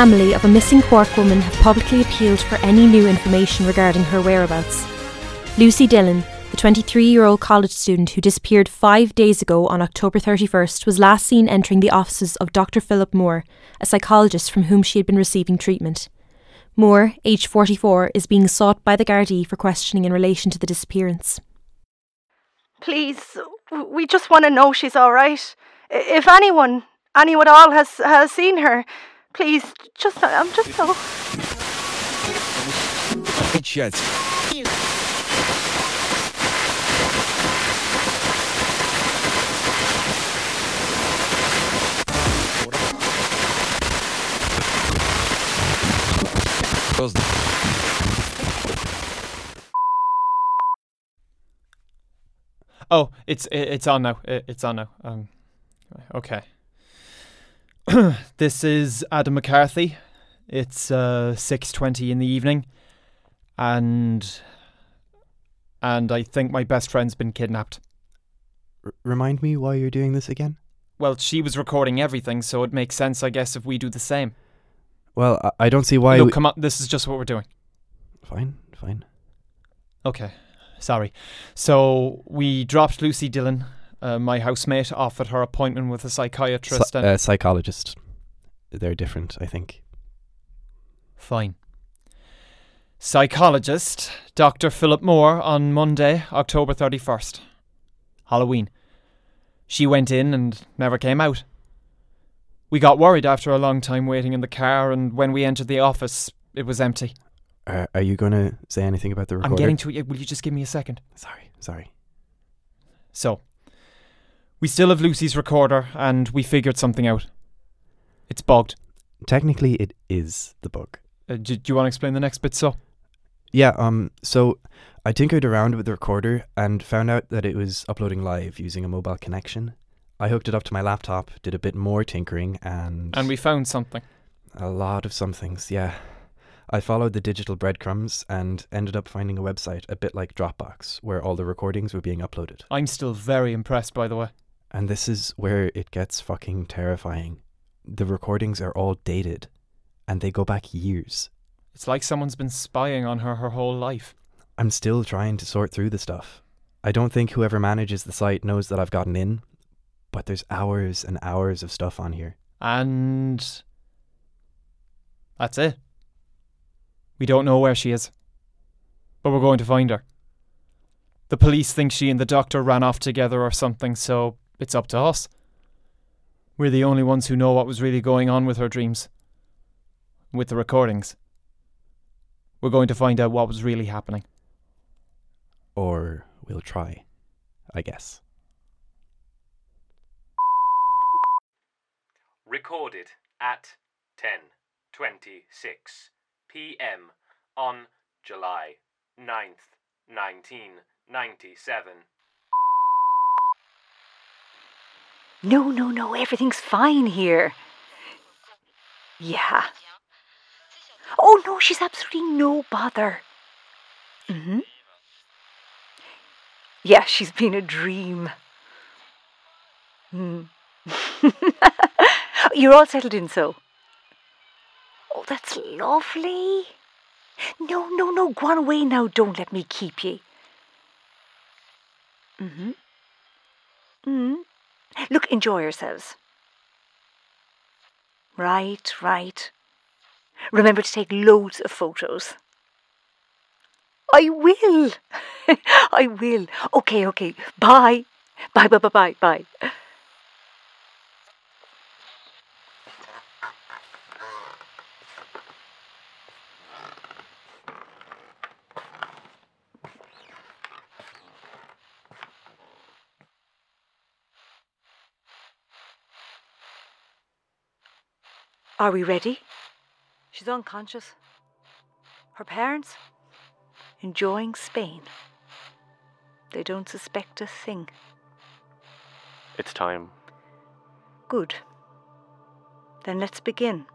family of a missing Cork woman have publicly appealed for any new information regarding her whereabouts. Lucy Dillon, the 23 year old college student who disappeared five days ago on October 31st, was last seen entering the offices of Dr. Philip Moore, a psychologist from whom she had been receiving treatment. Moore, aged 44, is being sought by the Gardaí for questioning in relation to the disappearance. Please, we just want to know she's all right. If anyone, anyone at all has has seen her, please, just I'm just so. Shit. Oh, it's it's on now. It's on now. Um, okay. this is Adam McCarthy. It's uh six twenty in the evening, and and I think my best friend's been kidnapped. R- remind me why you're doing this again? Well, she was recording everything, so it makes sense, I guess, if we do the same. Well, I, I don't see why. Look, we- come on. This is just what we're doing. Fine, fine. Okay, sorry. So we dropped Lucy Dillon, uh, my housemate, offered her appointment with a psychiatrist. Psy- and uh, psychologist. They're different, I think. Fine. Psychologist Dr. Philip Moore on Monday, October 31st. Halloween. She went in and never came out. We got worried after a long time waiting in the car, and when we entered the office, it was empty. Uh, are you going to say anything about the recorder? I'm getting to it. Will you just give me a second? Sorry, sorry. So, we still have Lucy's recorder, and we figured something out. It's bugged. Technically, it is the bug. Uh, do, do you want to explain the next bit, so? Yeah, um, so I tinkered around with the recorder and found out that it was uploading live using a mobile connection. I hooked it up to my laptop, did a bit more tinkering, and. And we found something. A lot of somethings, yeah. I followed the digital breadcrumbs and ended up finding a website a bit like Dropbox where all the recordings were being uploaded. I'm still very impressed, by the way. And this is where it gets fucking terrifying. The recordings are all dated and they go back years. It's like someone's been spying on her her whole life. I'm still trying to sort through the stuff. I don't think whoever manages the site knows that I've gotten in, but there's hours and hours of stuff on here. And that's it. We don't know where she is. But we're going to find her. The police think she and the doctor ran off together or something, so it's up to us. We're the only ones who know what was really going on with her dreams. With the recordings. We're going to find out what was really happening. Or we'll try, I guess. Recorded at 10:26 p.m. on July 9th, 1997. No, no, no, everything's fine here. Yeah. Oh no, she's absolutely no bother. Mm hmm Yeah, she's been a dream. Hmm. You're all settled in, so. Oh, that's lovely. No, no, no, go on away now. Don't let me keep ye. Mm-hmm. Mm. Look, enjoy yourselves. Right, right. Remember to take loads of photos. I will. I will. Okay, okay. Bye. Bye, bye, bye, bye, bye. Are we ready? She's unconscious. Her parents? Enjoying Spain. They don't suspect a thing. It's time. Good. Then let's begin.